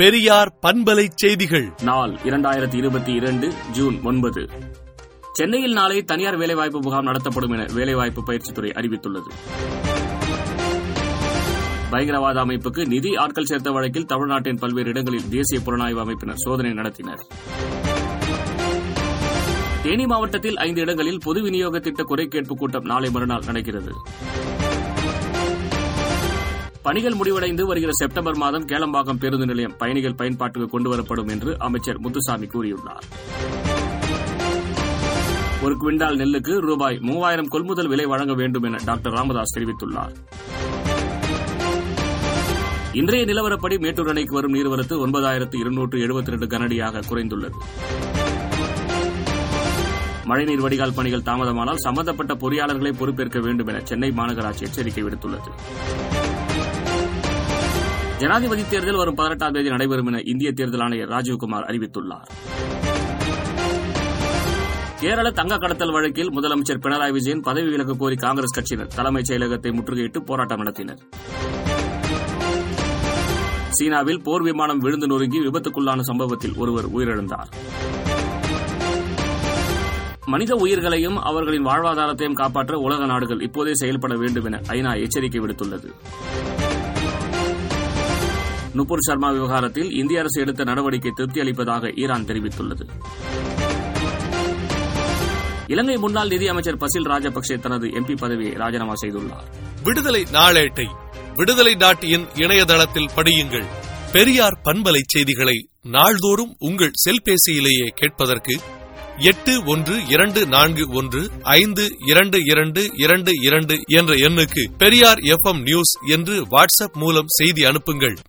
பெரியார் பண்பலை செய்திகள். நாள் இரண்டாயிரத்தி இருபத்தி இரண்டு ஜூன் ஒன்பது. சென்னையில் நாளை தனியார் வேலைவாய்ப்பு முகாம் நடத்தப்படும் என வேலைவாய்ப்பு பயிற்சித்துறை அறிவித்துள்ளது. பயங்கரவாத அமைப்புக்கு நிதி ஆட்கள் சேர்த்த வழக்கில் தமிழ்நாட்டின் பல்வேறு இடங்களில் தேசிய புலனாய்வு அமைப்பினர் சோதனை நடத்தினர். தேனி மாவட்டத்தில் ஐந்து இடங்களில் பொது விநியோக திட்ட குறை கேட்பு கூட்டம் நாளை மறுநாள் நடக்கிறது. பணிகள் முடிவடைந்து வருகிற செப்டம்பர் மாதம் கேளம்பாக்கம் பேருந்து நிலையம் பயணிகள் பயன்பாட்டுக்கு கொண்டுவரப்படும் என்று அமைச்சர் முத்துசாமி கூறியுள்ளார். ஒரு குவிண்டால் நெல்லுக்கு ரூபாய் மூவாயிரம் கொள்முதல் விலை வழங்க வேண்டும் என டாக்டர் ராமதாஸ் தெரிவித்துள்ளார். இன்றைய நிலவரப்படி மேட்டூர் அணைக்கு வரும் நீர்வரத்து ஒன்பதாயிரத்து இருநூற்று எழுபத்தி ரெண்டு கனடியாக குறைந்துள்ளது மழைநீர் வடிகால் பணிகள் தாமதமானால் சம்பந்தப்பட்ட பொறியாளர்களை பொறுப்பேற்க வேண்டும் என சென்னை மாநகராட்சி எச்சரிக்கை விடுத்துள்ளது. ஜனாதிபதி தேர்தல் வரும் பதினெட்டாம் தேதி நடைபெறும் என இந்திய தேர்தல் ஆணையர் ராஜீவ்குமார் அறிவித்துள்ளார். கேரள தங்க கடத்தல் வழக்கில் முதலமைச்சர் பினராயி விஜயன் பதவி விலக கோரி காங்கிரஸ் கட்சியினர் தலைமைச் செயலகத்தை முற்றுகையிட்டு போராட்டம் நடத்தினர். சீனாவில் போர் விமானம் விழுந்து நொறுங்கி விபத்துக்குள்ளான சம்பவத்தில் ஒருவர் உயிரிழந்தார். மனித உயிர்களையும் அவர்களின் வாழ்வாதாரத்தையும் காப்பாற்ற உலக நாடுகள் இப்போதே செயல்பட வேண்டும் என ஐநா எச்சரிக்கை விடுத்துள்ளது. நுபுர் சர்மா விவகாரத்தில் இந்திய அரசு எடுத்த நடவடிக்கை திருப்தி அளிப்பதாக ஈரான் தெரிவித்துள்ளது. இலங்கை முன்னாள் நிதியமைச்சர் பசில் ராஜபக்சே தனது எம்பி பதவியை ராஜினாமா செய்துள்ளார். விடுதலை நாளேட்டை விடுதலை டாட் இன் இணையதளத்தில் படியுங்கள். பெரியார் பண்பலை செய்திகளை நாள்தோறும் உங்கள் செல்பேசியிலேயே கேட்பதற்கு எட்டு ஒன்று இரண்டு நான்கு ஒன்று ஐந்து இரண்டு இரண்டு இரண்டு இரண்டு என்ற எண்ணுக்கு பெரியார் எஃப் நியூஸ் என்று வாட்ஸ்அப் மூலம் செய்தி அனுப்புங்கள்.